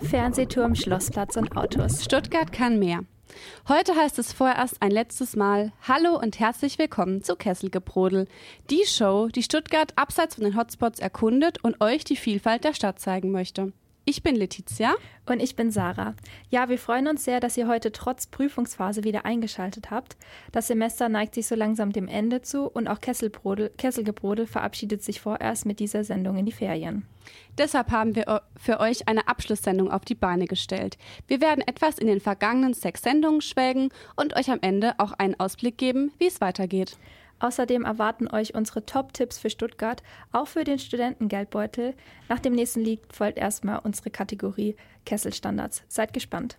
Fernsehturm, Schlossplatz und Autos. Stuttgart kann mehr. Heute heißt es vorerst ein letztes Mal Hallo und herzlich willkommen zu Kesselgebrodel, die Show, die Stuttgart abseits von den Hotspots erkundet und euch die Vielfalt der Stadt zeigen möchte. Ich bin Letizia. Und ich bin Sarah. Ja, wir freuen uns sehr, dass ihr heute trotz Prüfungsphase wieder eingeschaltet habt. Das Semester neigt sich so langsam dem Ende zu und auch Kesselbrodel, Kesselgebrodel verabschiedet sich vorerst mit dieser Sendung in die Ferien. Deshalb haben wir für euch eine Abschlusssendung auf die Beine gestellt. Wir werden etwas in den vergangenen sechs Sendungen schwelgen und euch am Ende auch einen Ausblick geben, wie es weitergeht. Außerdem erwarten euch unsere Top-Tipps für Stuttgart, auch für den Studentengeldbeutel. Nach dem nächsten Lied folgt erstmal unsere Kategorie Kesselstandards. Seid gespannt.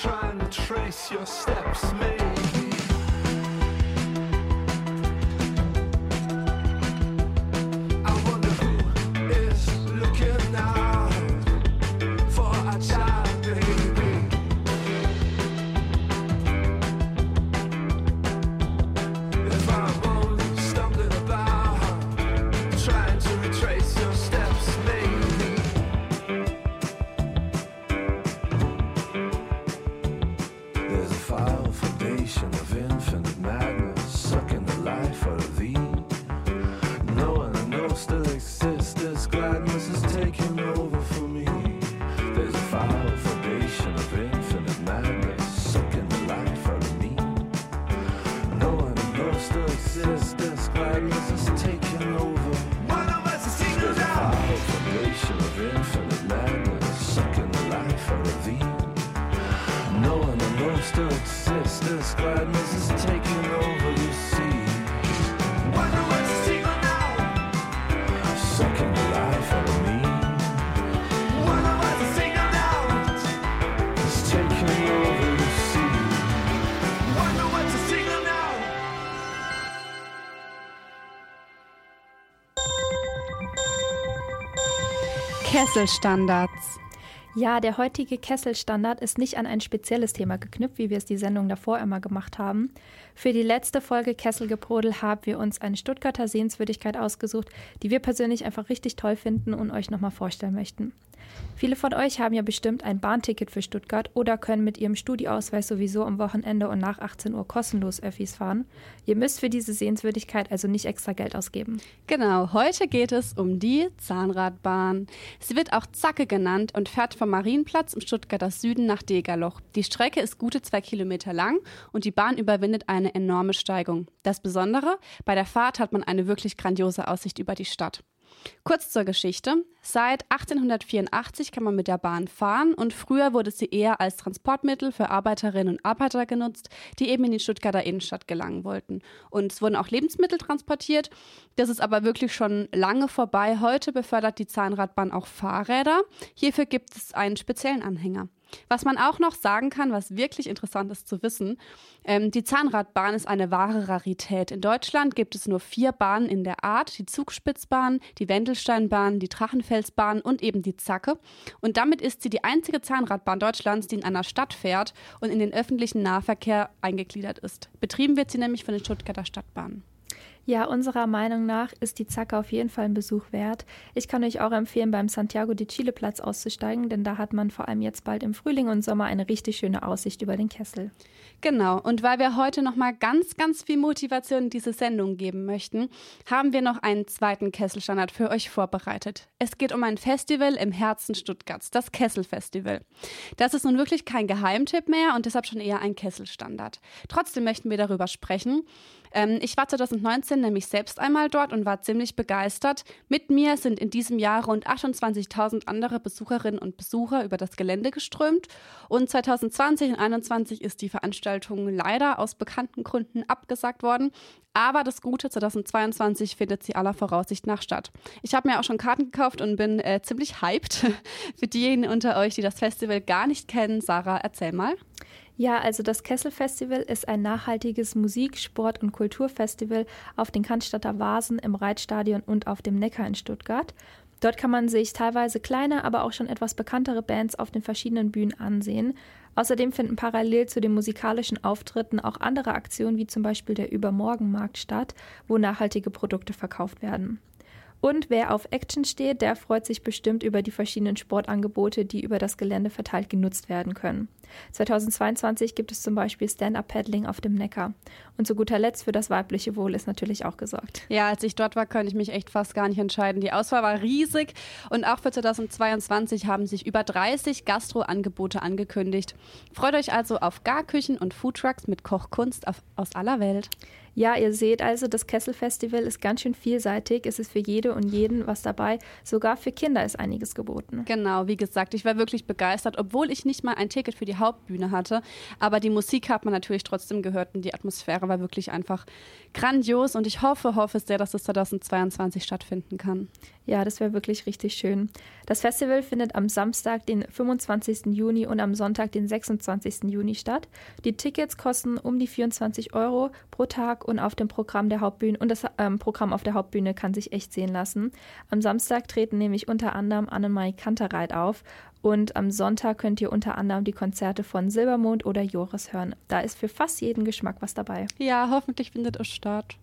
Trying to trace your steps, maybe. Kesselstandards. Ja, der heutige Kesselstandard ist nicht an ein spezielles Thema geknüpft, wie wir es die Sendung davor immer gemacht haben. Für die letzte Folge Kesselgebrodel haben wir uns eine Stuttgarter Sehenswürdigkeit ausgesucht, die wir persönlich einfach richtig toll finden und euch nochmal vorstellen möchten. Viele von euch haben ja bestimmt ein Bahnticket für Stuttgart oder können mit ihrem Studieausweis sowieso am Wochenende und nach 18 Uhr kostenlos Öffis fahren. Ihr müsst für diese Sehenswürdigkeit also nicht extra Geld ausgeben. Genau, heute geht es um die Zahnradbahn. Sie wird auch Zacke genannt und fährt vom Marienplatz im Stuttgarter Süden nach Degerloch. Die Strecke ist gute zwei Kilometer lang und die Bahn überwindet eine enorme Steigung. Das Besondere, bei der Fahrt hat man eine wirklich grandiose Aussicht über die Stadt. Kurz zur Geschichte. Seit 1884 kann man mit der Bahn fahren und früher wurde sie eher als Transportmittel für Arbeiterinnen und Arbeiter genutzt, die eben in die Stuttgarter Innenstadt gelangen wollten. Und es wurden auch Lebensmittel transportiert. Das ist aber wirklich schon lange vorbei. Heute befördert die Zahnradbahn auch Fahrräder. Hierfür gibt es einen speziellen Anhänger. Was man auch noch sagen kann, was wirklich interessant ist zu wissen, ähm, die Zahnradbahn ist eine wahre Rarität. In Deutschland gibt es nur vier Bahnen in der Art, die Zugspitzbahn, die Wendelsteinbahn, die Drachenfelsbahn und eben die Zacke. Und damit ist sie die einzige Zahnradbahn Deutschlands, die in einer Stadt fährt und in den öffentlichen Nahverkehr eingegliedert ist. Betrieben wird sie nämlich von den Stuttgarter Stadtbahnen. Ja, unserer Meinung nach ist die Zacke auf jeden Fall ein Besuch wert. Ich kann euch auch empfehlen, beim Santiago de Chile Platz auszusteigen, denn da hat man vor allem jetzt bald im Frühling und Sommer eine richtig schöne Aussicht über den Kessel. Genau, und weil wir heute nochmal ganz, ganz viel Motivation in diese Sendung geben möchten, haben wir noch einen zweiten Kesselstandard für euch vorbereitet. Es geht um ein Festival im Herzen Stuttgarts, das Kesselfestival. Das ist nun wirklich kein Geheimtipp mehr und deshalb schon eher ein Kesselstandard. Trotzdem möchten wir darüber sprechen. Ähm, ich war 2019 nämlich selbst einmal dort und war ziemlich begeistert. Mit mir sind in diesem Jahr rund 28.000 andere Besucherinnen und Besucher über das Gelände geströmt. Und 2020 und 2021 ist die Veranstaltung leider aus bekannten Gründen abgesagt worden. Aber das Gute, 2022 findet sie aller Voraussicht nach statt. Ich habe mir auch schon Karten gekauft und bin äh, ziemlich hyped. Für diejenigen unter euch, die das Festival gar nicht kennen, Sarah, erzähl mal. Ja, also das Kessel Festival ist ein nachhaltiges Musik-, Sport- und Kulturfestival auf den Cannstatter Vasen im Reitstadion und auf dem Neckar in Stuttgart. Dort kann man sich teilweise kleine, aber auch schon etwas bekanntere Bands auf den verschiedenen Bühnen ansehen. Außerdem finden parallel zu den musikalischen Auftritten auch andere Aktionen wie zum Beispiel der Übermorgenmarkt statt, wo nachhaltige Produkte verkauft werden. Und wer auf Action steht, der freut sich bestimmt über die verschiedenen Sportangebote, die über das Gelände verteilt genutzt werden können. 2022 gibt es zum Beispiel Stand-Up-Paddling auf dem Neckar. Und zu guter Letzt für das weibliche Wohl ist natürlich auch gesorgt. Ja, als ich dort war, konnte ich mich echt fast gar nicht entscheiden. Die Auswahl war riesig und auch für 2022 haben sich über 30 Gastro-Angebote angekündigt. Freut euch also auf Garküchen und Foodtrucks mit Kochkunst auf, aus aller Welt. Ja, ihr seht also, das Kesselfestival ist ganz schön vielseitig. Es ist für jede und jeden was dabei. Sogar für Kinder ist einiges geboten. Genau, wie gesagt, ich war wirklich begeistert, obwohl ich nicht mal ein Ticket für die Hauptbühne hatte. Aber die Musik hat man natürlich trotzdem gehört und die Atmosphäre war wirklich einfach grandios. Und ich hoffe, hoffe sehr, dass es 2022 stattfinden kann. Ja, das wäre wirklich richtig schön. Das Festival findet am Samstag, den 25. Juni und am Sonntag, den 26. Juni statt. Die Tickets kosten um die 24 Euro pro Tag und auf dem Programm der Hauptbühne und das ähm, Programm auf der Hauptbühne kann sich echt sehen lassen. Am Samstag treten nämlich unter anderem Annemai Kantereit auf und am Sonntag könnt ihr unter anderem die Konzerte von Silbermond oder Joris hören. Da ist für fast jeden Geschmack was dabei. Ja, hoffentlich findet es statt.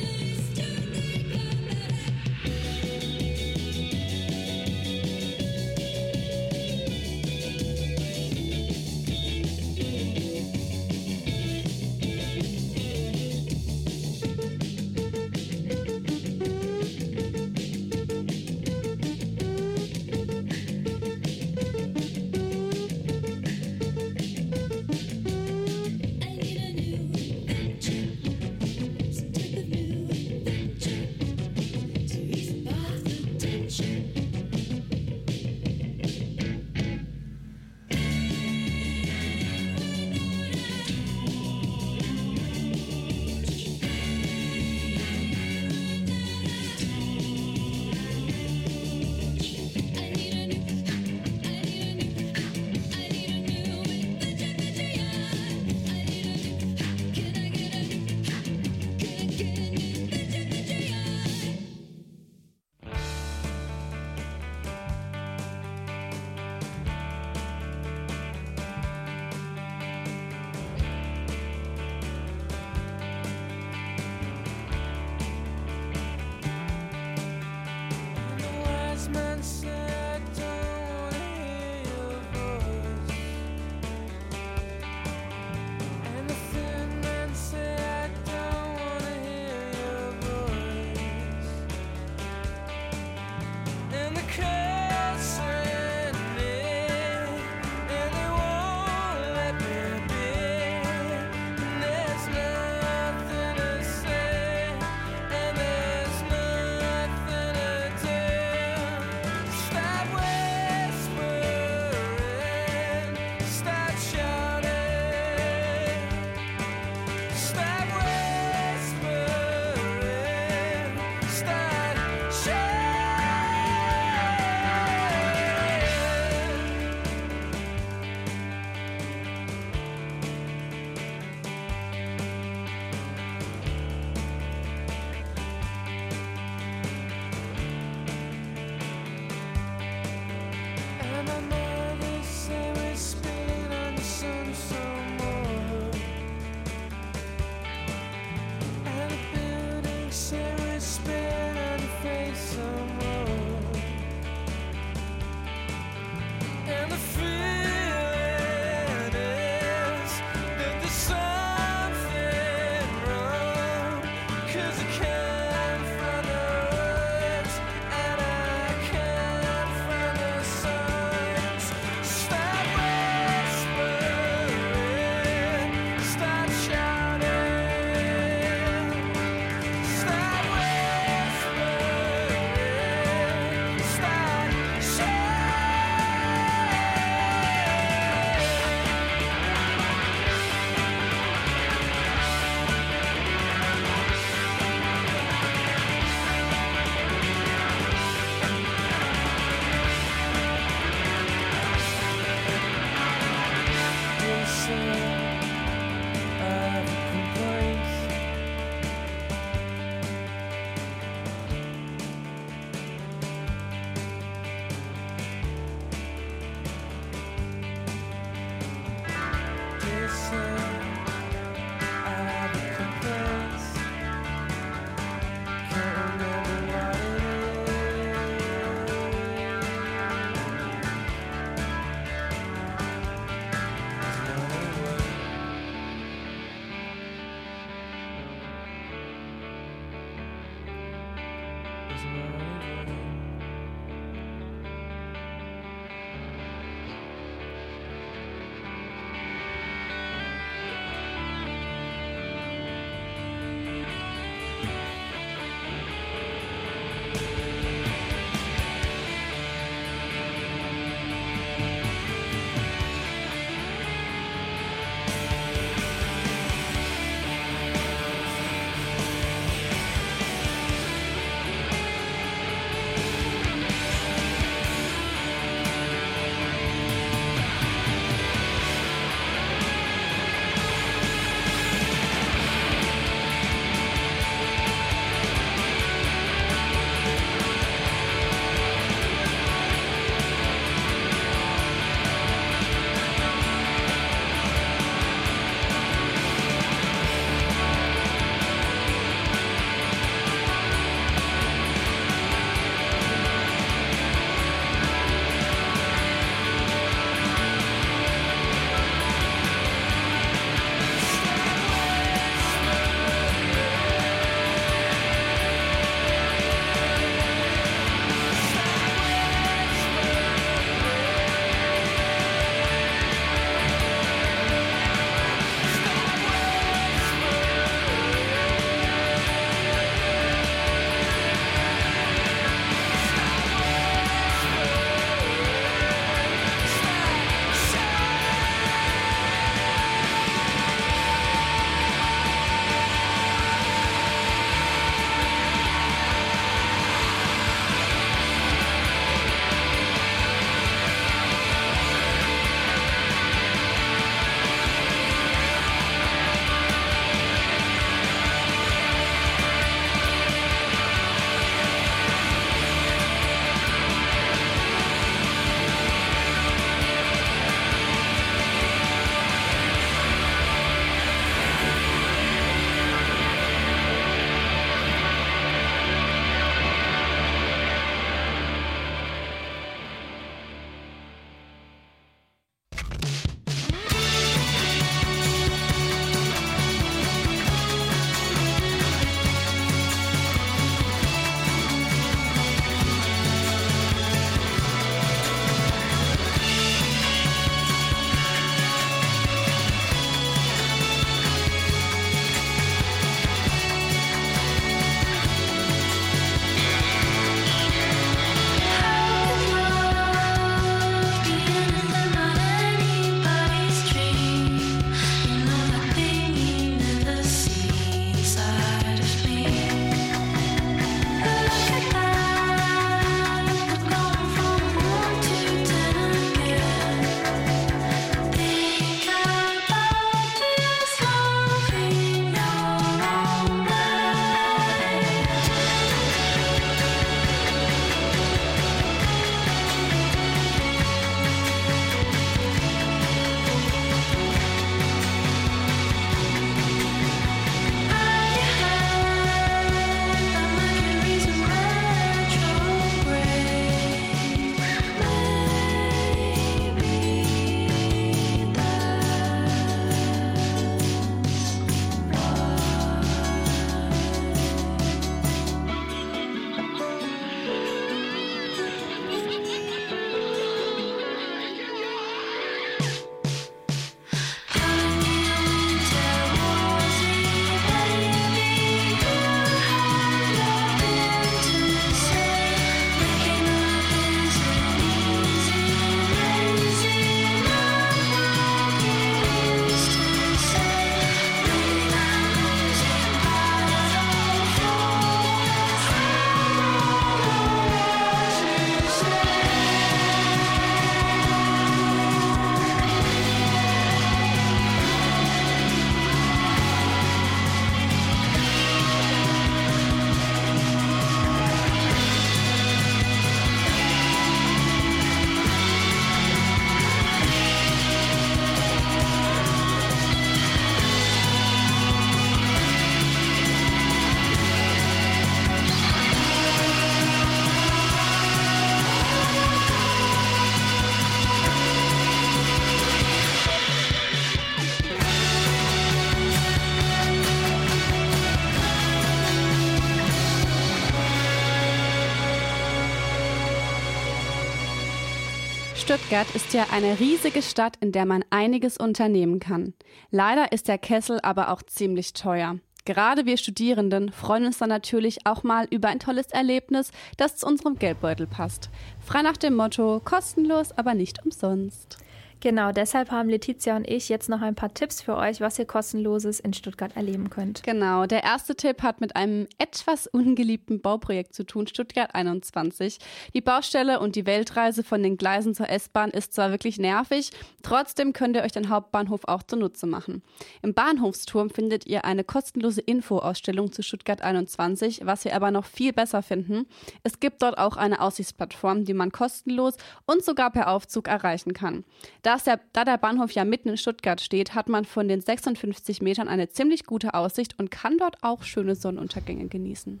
Stuttgart ist ja eine riesige Stadt, in der man einiges unternehmen kann. Leider ist der Kessel aber auch ziemlich teuer. Gerade wir Studierenden freuen uns dann natürlich auch mal über ein tolles Erlebnis, das zu unserem Geldbeutel passt. Frei nach dem Motto, kostenlos, aber nicht umsonst. Genau, deshalb haben Letizia und ich jetzt noch ein paar Tipps für euch, was ihr kostenloses in Stuttgart erleben könnt. Genau, der erste Tipp hat mit einem etwas ungeliebten Bauprojekt zu tun, Stuttgart 21. Die Baustelle und die Weltreise von den Gleisen zur S-Bahn ist zwar wirklich nervig, trotzdem könnt ihr euch den Hauptbahnhof auch zunutze machen. Im Bahnhofsturm findet ihr eine kostenlose Infoausstellung zu Stuttgart 21, was wir aber noch viel besser finden. Es gibt dort auch eine Aussichtsplattform, die man kostenlos und sogar per Aufzug erreichen kann. Da der, da der Bahnhof ja mitten in Stuttgart steht, hat man von den 56 Metern eine ziemlich gute Aussicht und kann dort auch schöne Sonnenuntergänge genießen.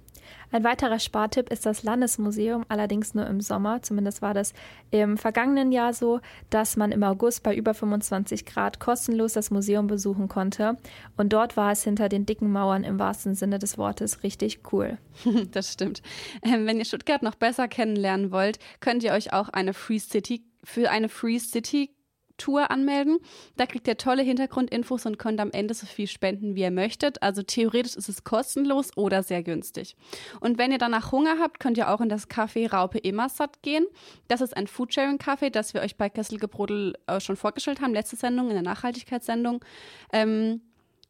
Ein weiterer Spartipp ist das Landesmuseum, allerdings nur im Sommer. Zumindest war das im vergangenen Jahr so, dass man im August bei über 25 Grad kostenlos das Museum besuchen konnte. Und dort war es hinter den dicken Mauern im wahrsten Sinne des Wortes richtig cool. das stimmt. Ähm, wenn ihr Stuttgart noch besser kennenlernen wollt, könnt ihr euch auch eine Free City für eine Free City Tour anmelden. Da kriegt ihr tolle Hintergrundinfos und könnt am Ende so viel spenden, wie ihr möchtet. Also theoretisch ist es kostenlos oder sehr günstig. Und wenn ihr danach Hunger habt, könnt ihr auch in das Café Raupe Emersat gehen. Das ist ein Foodsharing-Café, das wir euch bei Kesselgebrodel äh, schon vorgestellt haben, letzte Sendung, in der Nachhaltigkeitssendung. Ähm,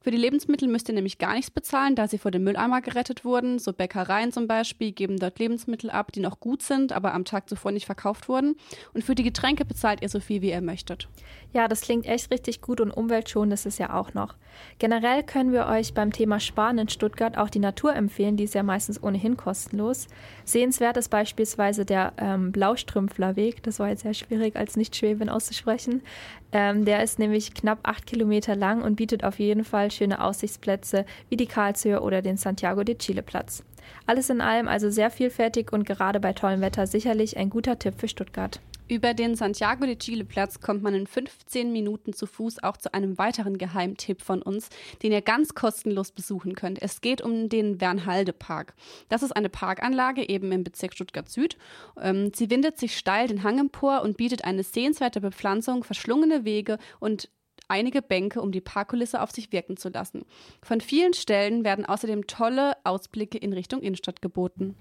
für die Lebensmittel müsst ihr nämlich gar nichts bezahlen, da sie vor dem Mülleimer gerettet wurden. So Bäckereien zum Beispiel geben dort Lebensmittel ab, die noch gut sind, aber am Tag zuvor nicht verkauft wurden. Und für die Getränke bezahlt ihr so viel, wie ihr möchtet. Ja, das klingt echt richtig gut und umweltschonend ist es ja auch noch. Generell können wir euch beim Thema Sparen in Stuttgart auch die Natur empfehlen, die ist ja meistens ohnehin kostenlos. Sehenswert ist beispielsweise der ähm, Blaustrümpflerweg, das war jetzt sehr schwierig als Nicht-Schwäbin auszusprechen. Ähm, der ist nämlich knapp acht Kilometer lang und bietet auf jeden Fall schöne Aussichtsplätze wie die Karlshöhe oder den Santiago de Chile Platz. Alles in allem also sehr vielfältig und gerade bei tollem Wetter sicherlich ein guter Tipp für Stuttgart. Über den Santiago de Chile Platz kommt man in 15 Minuten zu Fuß auch zu einem weiteren Geheimtipp von uns, den ihr ganz kostenlos besuchen könnt. Es geht um den Wernhalde Park. Das ist eine Parkanlage eben im Bezirk Stuttgart Süd. Ähm, sie windet sich steil den Hang empor und bietet eine sehenswerte Bepflanzung, verschlungene Wege und einige Bänke, um die Parkkulisse auf sich wirken zu lassen. Von vielen Stellen werden außerdem tolle Ausblicke in Richtung Innenstadt geboten.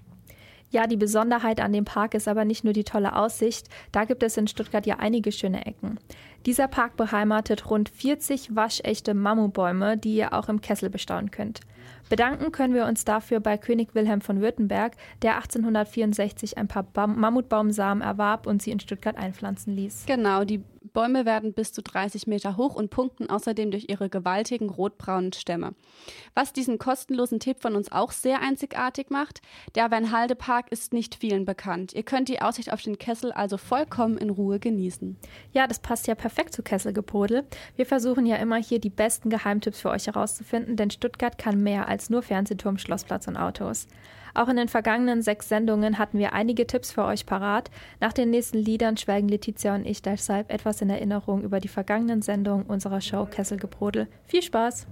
Ja, die Besonderheit an dem Park ist aber nicht nur die tolle Aussicht, da gibt es in Stuttgart ja einige schöne Ecken. Dieser Park beheimatet rund 40 waschechte Mammutbäume, die ihr auch im Kessel bestaunen könnt. Bedanken können wir uns dafür bei König Wilhelm von Württemberg, der 1864 ein paar Mammutbaumsamen erwarb und sie in Stuttgart einpflanzen ließ. Genau, die Bäume werden bis zu 30 Meter hoch und punkten außerdem durch ihre gewaltigen rotbraunen Stämme. Was diesen kostenlosen Tipp von uns auch sehr einzigartig macht, der Wernhalde Park ist nicht vielen bekannt. Ihr könnt die Aussicht auf den Kessel also vollkommen in Ruhe genießen. Ja, das passt ja perfekt zu Kesselgepodel. Wir versuchen ja immer hier die besten Geheimtipps für euch herauszufinden, denn Stuttgart kann mehr als nur Fernsehturm, Schlossplatz und Autos. Auch in den vergangenen sechs Sendungen hatten wir einige Tipps für euch parat. Nach den nächsten Liedern schwelgen Letizia und ich deshalb etwas in Erinnerung über die vergangenen Sendungen unserer Show Kesselgebrodel. Viel Spaß!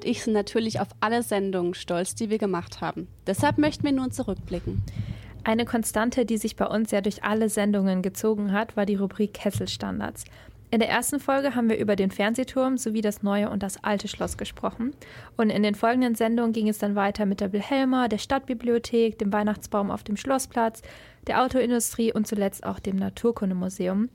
Und ich sind natürlich auf alle Sendungen stolz, die wir gemacht haben. Deshalb möchten wir nun zurückblicken. Eine Konstante, die sich bei uns ja durch alle Sendungen gezogen hat, war die Rubrik Kesselstandards. In der ersten Folge haben wir über den Fernsehturm sowie das neue und das alte Schloss gesprochen. Und in den folgenden Sendungen ging es dann weiter mit der Wilhelma, der Stadtbibliothek, dem Weihnachtsbaum auf dem Schlossplatz, der Autoindustrie und zuletzt auch dem Naturkundemuseum.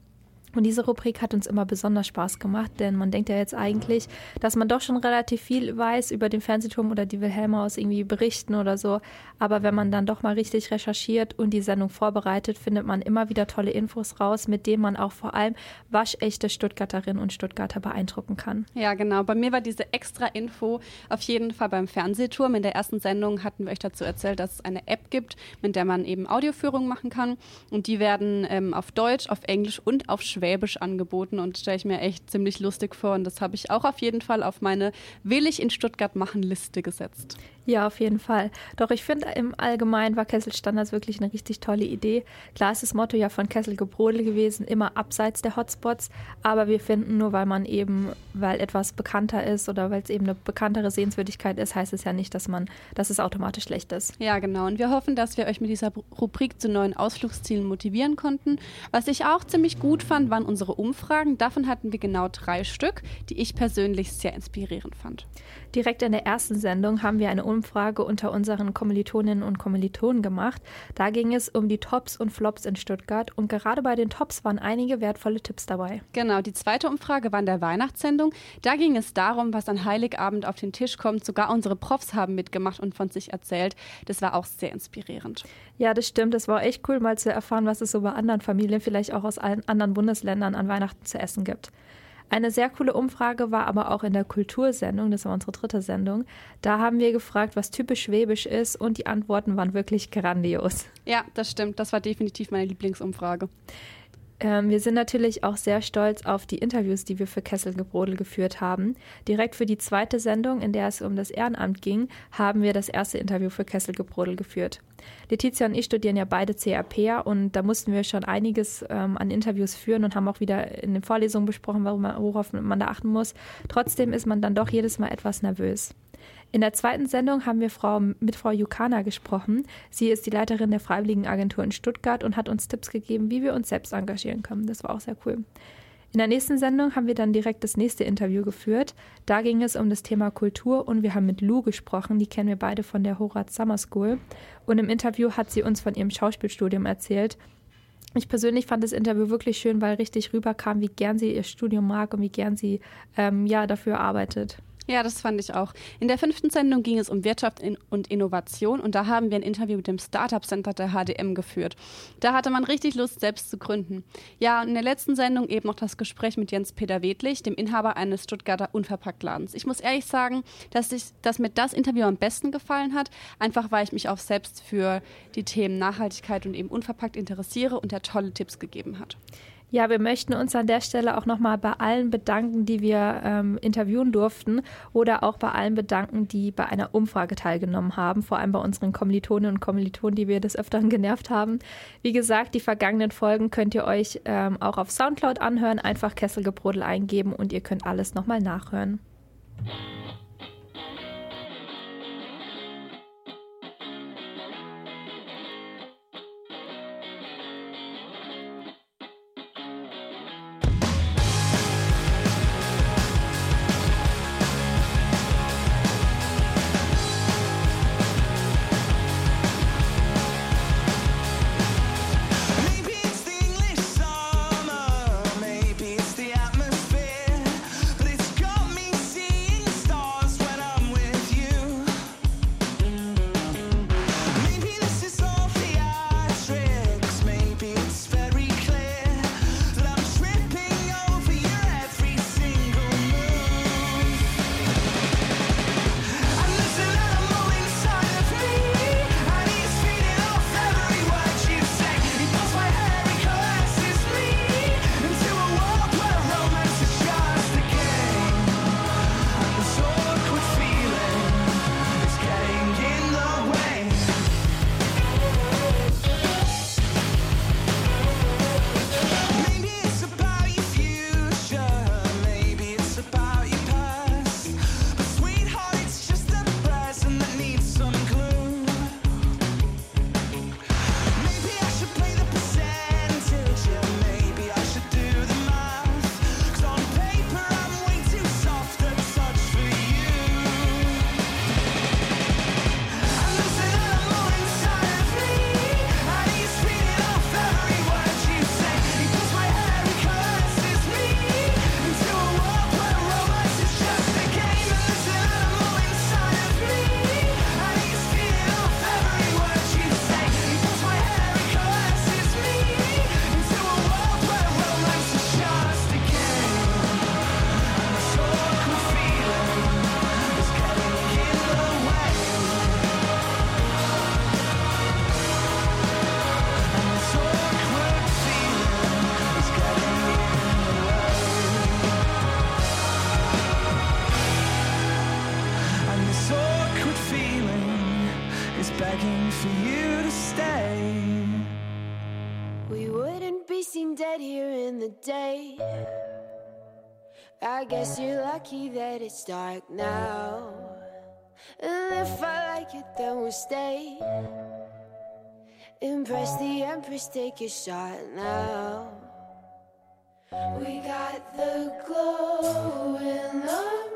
Und diese Rubrik hat uns immer besonders Spaß gemacht, denn man denkt ja jetzt eigentlich, dass man doch schon relativ viel weiß über den Fernsehturm oder die Wilhelma aus irgendwie Berichten oder so. Aber wenn man dann doch mal richtig recherchiert und die Sendung vorbereitet, findet man immer wieder tolle Infos raus, mit denen man auch vor allem waschechte Stuttgarterinnen und Stuttgarter beeindrucken kann. Ja, genau. Bei mir war diese extra Info auf jeden Fall beim Fernsehturm. In der ersten Sendung hatten wir euch dazu erzählt, dass es eine App gibt, mit der man eben Audioführungen machen kann. Und die werden ähm, auf Deutsch, auf Englisch und auf Schwäbisch Schwäbisch angeboten und stelle ich mir echt ziemlich lustig vor. Und das habe ich auch auf jeden Fall auf meine Will ich in Stuttgart machen Liste gesetzt. Ja, auf jeden Fall. Doch ich finde im Allgemeinen war Kessel Standards wirklich eine richtig tolle Idee. Klar ist das Motto ja von Kessel Gebrodel gewesen, immer abseits der Hotspots, aber wir finden nur, weil man eben, weil etwas bekannter ist oder weil es eben eine bekanntere Sehenswürdigkeit ist, heißt es ja nicht, dass man, dass es automatisch schlecht ist. Ja, genau. Und wir hoffen, dass wir euch mit dieser Rubrik zu neuen Ausflugszielen motivieren konnten. Was ich auch ziemlich gut fand, waren unsere Umfragen. Davon hatten wir genau drei Stück, die ich persönlich sehr inspirierend fand. Direkt in der ersten Sendung haben wir eine Umfrage Umfrage unter unseren Kommilitoninnen und Kommilitonen gemacht. Da ging es um die Tops und Flops in Stuttgart und gerade bei den Tops waren einige wertvolle Tipps dabei. Genau, die zweite Umfrage war in der Weihnachtssendung. Da ging es darum, was an Heiligabend auf den Tisch kommt. Sogar unsere Profs haben mitgemacht und von sich erzählt. Das war auch sehr inspirierend. Ja, das stimmt. Es war echt cool, mal zu erfahren, was es so bei anderen Familien, vielleicht auch aus allen anderen Bundesländern an Weihnachten zu essen gibt. Eine sehr coole Umfrage war aber auch in der Kultursendung, das war unsere dritte Sendung. Da haben wir gefragt, was typisch schwäbisch ist und die Antworten waren wirklich grandios. Ja, das stimmt. Das war definitiv meine Lieblingsumfrage. Ähm, wir sind natürlich auch sehr stolz auf die Interviews, die wir für Kesselgebrodel geführt haben. Direkt für die zweite Sendung, in der es um das Ehrenamt ging, haben wir das erste Interview für Kesselgebrodel geführt. Letizia und ich studieren ja beide CAP und da mussten wir schon einiges ähm, an Interviews führen und haben auch wieder in den Vorlesungen besprochen, worauf man da achten muss. Trotzdem ist man dann doch jedes Mal etwas nervös. In der zweiten Sendung haben wir Frau, mit Frau Jukana gesprochen. Sie ist die Leiterin der Freiwilligenagentur in Stuttgart und hat uns Tipps gegeben, wie wir uns selbst engagieren können. Das war auch sehr cool. In der nächsten Sendung haben wir dann direkt das nächste Interview geführt. Da ging es um das Thema Kultur und wir haben mit Lou gesprochen. Die kennen wir beide von der Horaz Summer School. Und im Interview hat sie uns von ihrem Schauspielstudium erzählt. Ich persönlich fand das Interview wirklich schön, weil richtig rüberkam, wie gern sie ihr Studium mag und wie gern sie ähm, ja dafür arbeitet. Ja, das fand ich auch. In der fünften Sendung ging es um Wirtschaft und Innovation und da haben wir ein Interview mit dem Startup Center der HDM geführt. Da hatte man richtig Lust, selbst zu gründen. Ja, und in der letzten Sendung eben noch das Gespräch mit Jens-Peter Wedlich, dem Inhaber eines Stuttgarter Unverpacktladens. Ich muss ehrlich sagen, dass, ich, dass mir das Interview am besten gefallen hat, einfach weil ich mich auch selbst für die Themen Nachhaltigkeit und eben unverpackt interessiere und er tolle Tipps gegeben hat. Ja, wir möchten uns an der Stelle auch nochmal bei allen bedanken, die wir ähm, interviewen durften oder auch bei allen bedanken, die bei einer Umfrage teilgenommen haben, vor allem bei unseren Kommilitonen und Kommilitonen, die wir des Öfteren genervt haben. Wie gesagt, die vergangenen Folgen könnt ihr euch ähm, auch auf Soundcloud anhören, einfach Kesselgebrodel eingeben und ihr könnt alles nochmal nachhören. I guess you're lucky that it's dark now. And if I like it, then we'll stay. Impress the Empress, take a shot now. We got the glow in our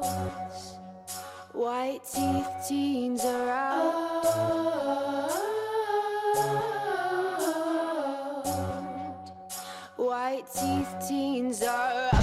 mouths, white teeth, teens are out. teeth teens are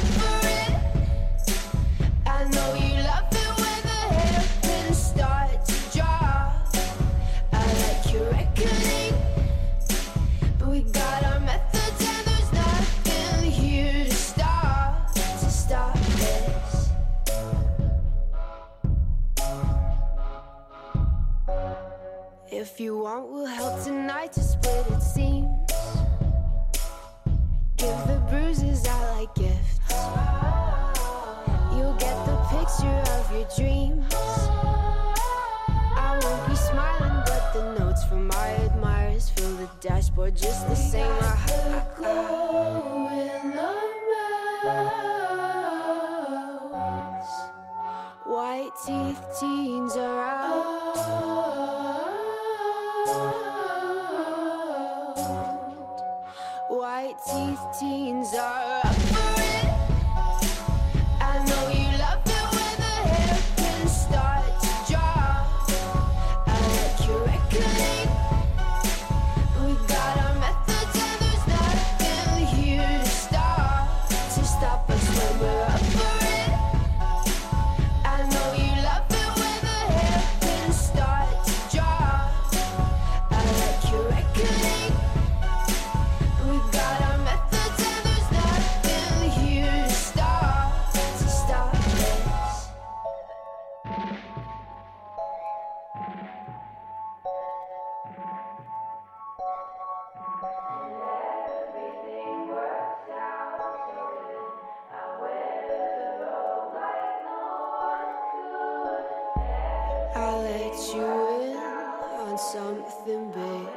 I let you in on something big.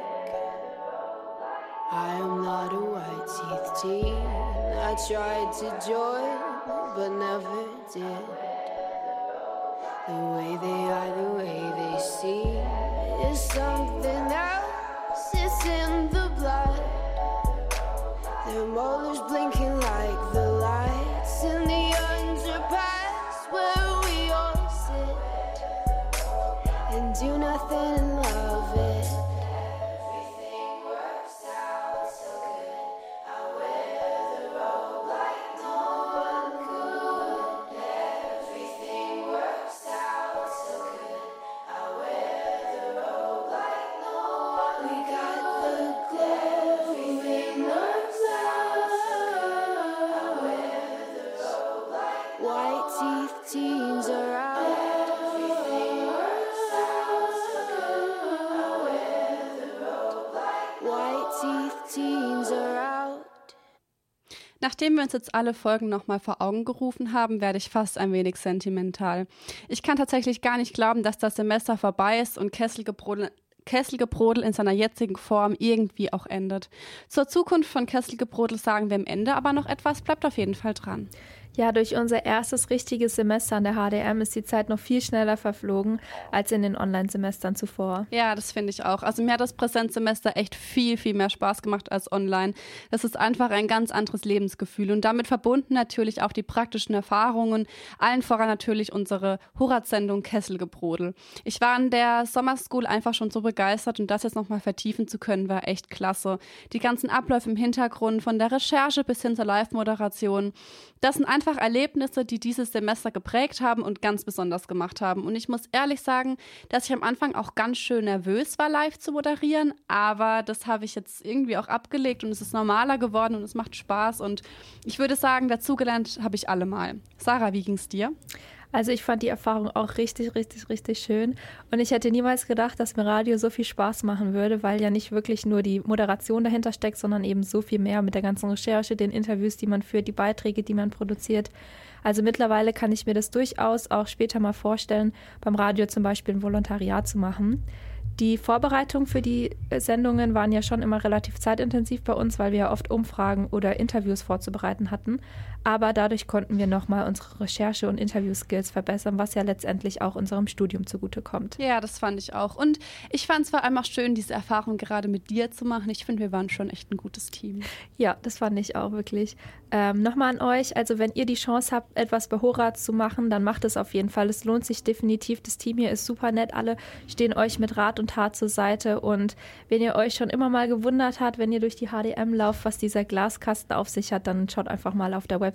I am not a white teeth teen. I tried to join, but never did. The way they are, the way they seem is something else. It's in the blood. Their molars blinking like the lights in the underpass do nothing and love it. Nachdem wir uns jetzt alle Folgen nochmal vor Augen gerufen haben, werde ich fast ein wenig sentimental. Ich kann tatsächlich gar nicht glauben, dass das Semester vorbei ist und Kesselgebrodel Kesselgebrodel in seiner jetzigen Form irgendwie auch endet. Zur Zukunft von Kesselgebrodel sagen wir am Ende aber noch etwas, bleibt auf jeden Fall dran. Ja, durch unser erstes richtiges Semester an der HDM ist die Zeit noch viel schneller verflogen als in den Online-Semestern zuvor. Ja, das finde ich auch. Also mir hat das Präsenzsemester echt viel, viel mehr Spaß gemacht als online. Das ist einfach ein ganz anderes Lebensgefühl und damit verbunden natürlich auch die praktischen Erfahrungen, allen voran natürlich unsere Horat-Sendung Kesselgebrodel. Ich war in der Sommerschool einfach schon so begeistert und das jetzt nochmal vertiefen zu können, war echt klasse. Die ganzen Abläufe im Hintergrund, von der Recherche bis hin zur Live-Moderation, das sind einfach Erlebnisse, die dieses Semester geprägt haben und ganz besonders gemacht haben. Und ich muss ehrlich sagen, dass ich am Anfang auch ganz schön nervös war, live zu moderieren, aber das habe ich jetzt irgendwie auch abgelegt und es ist normaler geworden und es macht Spaß und ich würde sagen, dazugelernt habe ich allemal. Sarah, wie ging's dir? Also ich fand die Erfahrung auch richtig, richtig, richtig schön. Und ich hätte niemals gedacht, dass mir Radio so viel Spaß machen würde, weil ja nicht wirklich nur die Moderation dahinter steckt, sondern eben so viel mehr mit der ganzen Recherche, den Interviews, die man führt, die Beiträge, die man produziert. Also mittlerweile kann ich mir das durchaus auch später mal vorstellen, beim Radio zum Beispiel ein Volontariat zu machen. Die Vorbereitungen für die Sendungen waren ja schon immer relativ zeitintensiv bei uns, weil wir ja oft Umfragen oder Interviews vorzubereiten hatten aber dadurch konnten wir nochmal unsere Recherche- und Interview-Skills verbessern, was ja letztendlich auch unserem Studium zugutekommt. Ja, das fand ich auch. Und ich fand es vor allem auch schön, diese Erfahrung gerade mit dir zu machen. Ich finde, wir waren schon echt ein gutes Team. Ja, das fand ich auch wirklich. Ähm, nochmal an euch, also wenn ihr die Chance habt, etwas bei Horaz zu machen, dann macht es auf jeden Fall. Es lohnt sich definitiv. Das Team hier ist super nett. Alle stehen euch mit Rat und Tat zur Seite. Und wenn ihr euch schon immer mal gewundert habt, wenn ihr durch die HDM lauft, was dieser Glaskasten auf sich hat, dann schaut einfach mal auf der Website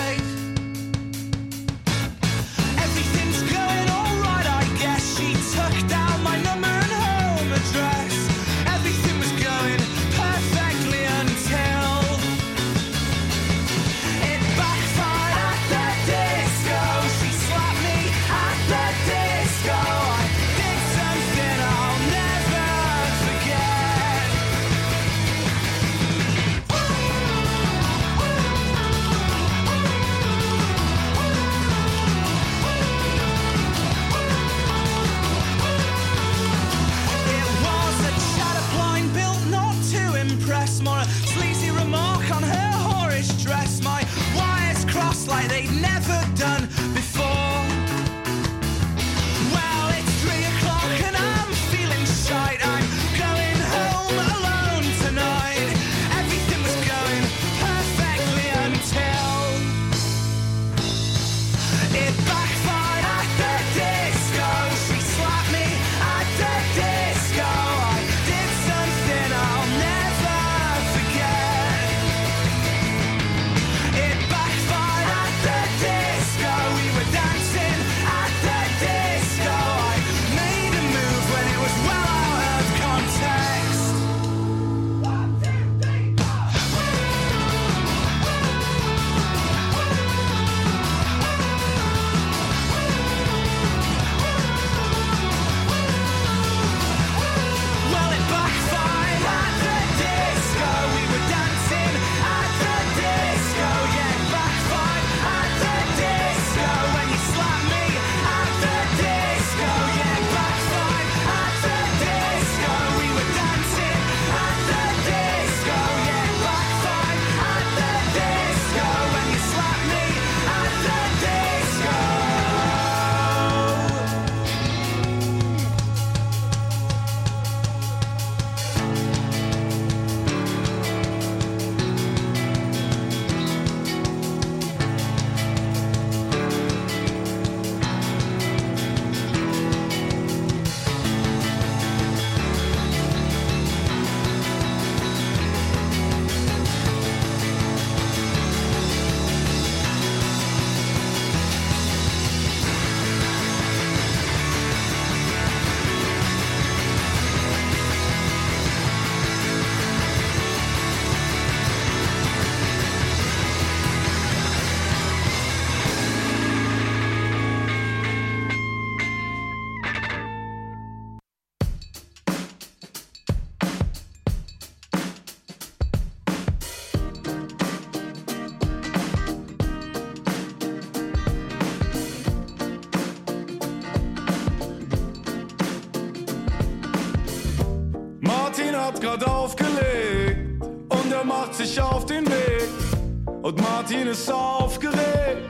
Martin ist aufgeregt.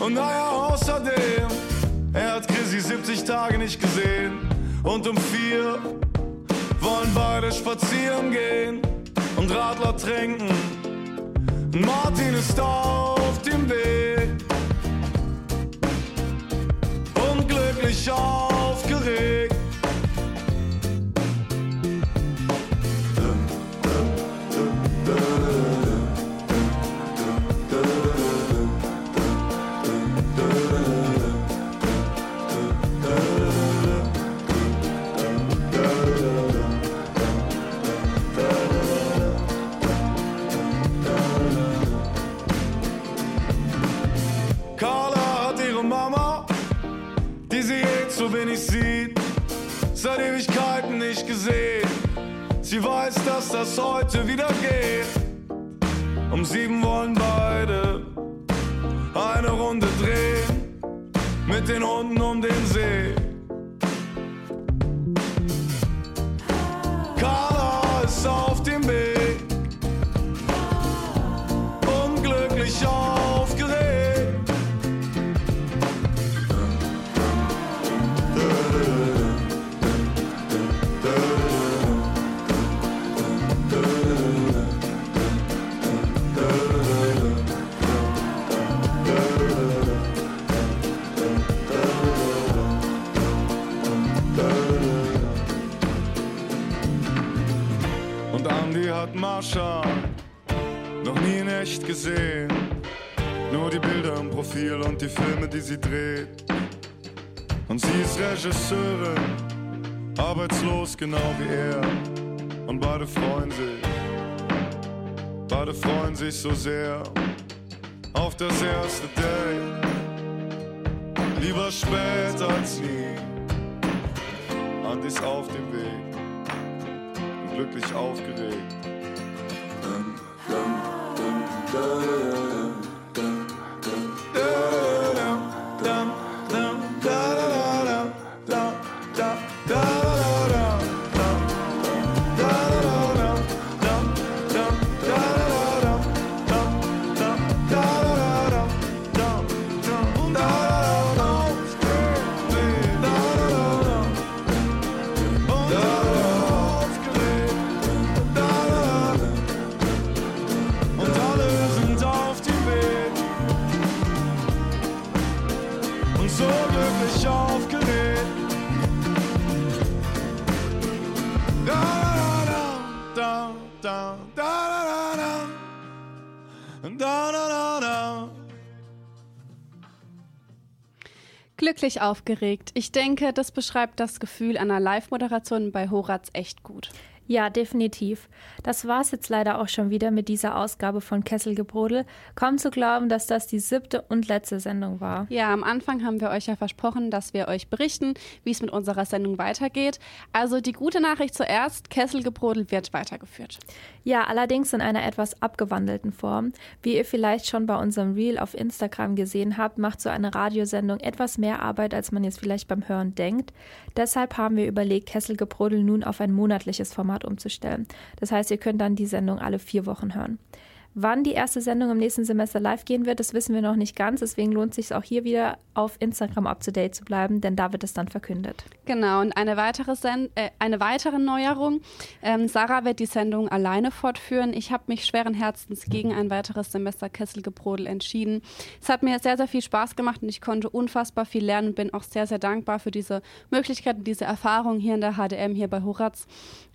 Und naja, außerdem, er hat Chrissy 70 Tage nicht gesehen. Und um vier wollen beide spazieren gehen und Radler trinken. Martin ist auf. dass das heute wieder genau wie er. Und beide freuen sich, beide freuen sich so sehr auf das erste Date. Lieber spät als nie. Hand ist auf dem Weg, bin glücklich aufgeregt. Dum, dum, Glücklich aufgeregt. Ich denke, das beschreibt das Gefühl einer Live-Moderation bei Horaz echt gut. Ja, definitiv. Das war's jetzt leider auch schon wieder mit dieser Ausgabe von Kesselgebrodel. Kaum zu glauben, dass das die siebte und letzte Sendung war. Ja, am Anfang haben wir euch ja versprochen, dass wir euch berichten, wie es mit unserer Sendung weitergeht. Also die gute Nachricht zuerst, Kesselgebrodel wird weitergeführt. Ja, allerdings in einer etwas abgewandelten Form. Wie ihr vielleicht schon bei unserem Reel auf Instagram gesehen habt, macht so eine Radiosendung etwas mehr Arbeit, als man jetzt vielleicht beim Hören denkt. Deshalb haben wir überlegt, Kesselgebrodel nun auf ein monatliches Format umzustellen. Das heißt, ihr könnt dann die Sendung alle vier Wochen hören. Wann die erste Sendung im nächsten Semester live gehen wird, das wissen wir noch nicht ganz. Deswegen lohnt es sich auch hier wieder auf Instagram up to date zu bleiben, denn da wird es dann verkündet. Genau, und eine weitere, Sen äh, eine weitere Neuerung. Ähm, Sarah wird die Sendung alleine fortführen. Ich habe mich schweren Herzens gegen ein weiteres Semester Kesselgebrodel entschieden. Es hat mir sehr, sehr viel Spaß gemacht und ich konnte unfassbar viel lernen und bin auch sehr, sehr dankbar für diese Möglichkeit und diese Erfahrung hier in der HDM, hier bei Horaz.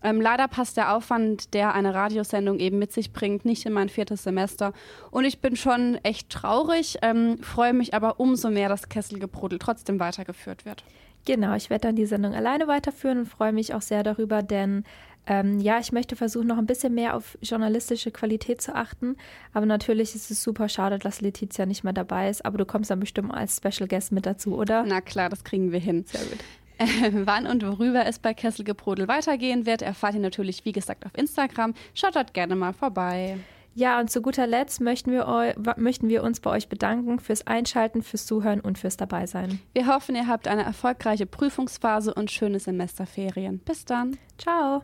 Ähm, leider passt der Aufwand, der eine Radiosendung eben mit sich bringt, nicht in mein viertes Semester. Und ich bin schon echt traurig, ähm, freue mich aber umso mehr, dass Kesselgebrodel trotzdem weitergeführt wird. Genau, ich werde dann die Sendung alleine weiterführen und freue mich auch sehr darüber, denn ähm, ja, ich möchte versuchen, noch ein bisschen mehr auf journalistische Qualität zu achten. Aber natürlich ist es super schade, dass Letizia nicht mehr dabei ist. Aber du kommst dann bestimmt als Special Guest mit dazu, oder? Na klar, das kriegen wir hin. Sehr gut. Äh, wann und worüber es bei Kesselgebrodel weitergehen wird, erfahrt ihr natürlich, wie gesagt, auf Instagram. Schaut dort gerne mal vorbei. Ja, und zu guter Letzt möchten wir, möchten wir uns bei euch bedanken fürs Einschalten, fürs Zuhören und fürs Dabeisein. Wir hoffen, ihr habt eine erfolgreiche Prüfungsphase und schöne Semesterferien. Bis dann. Ciao!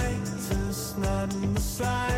side.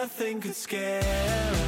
Nothing could scare us.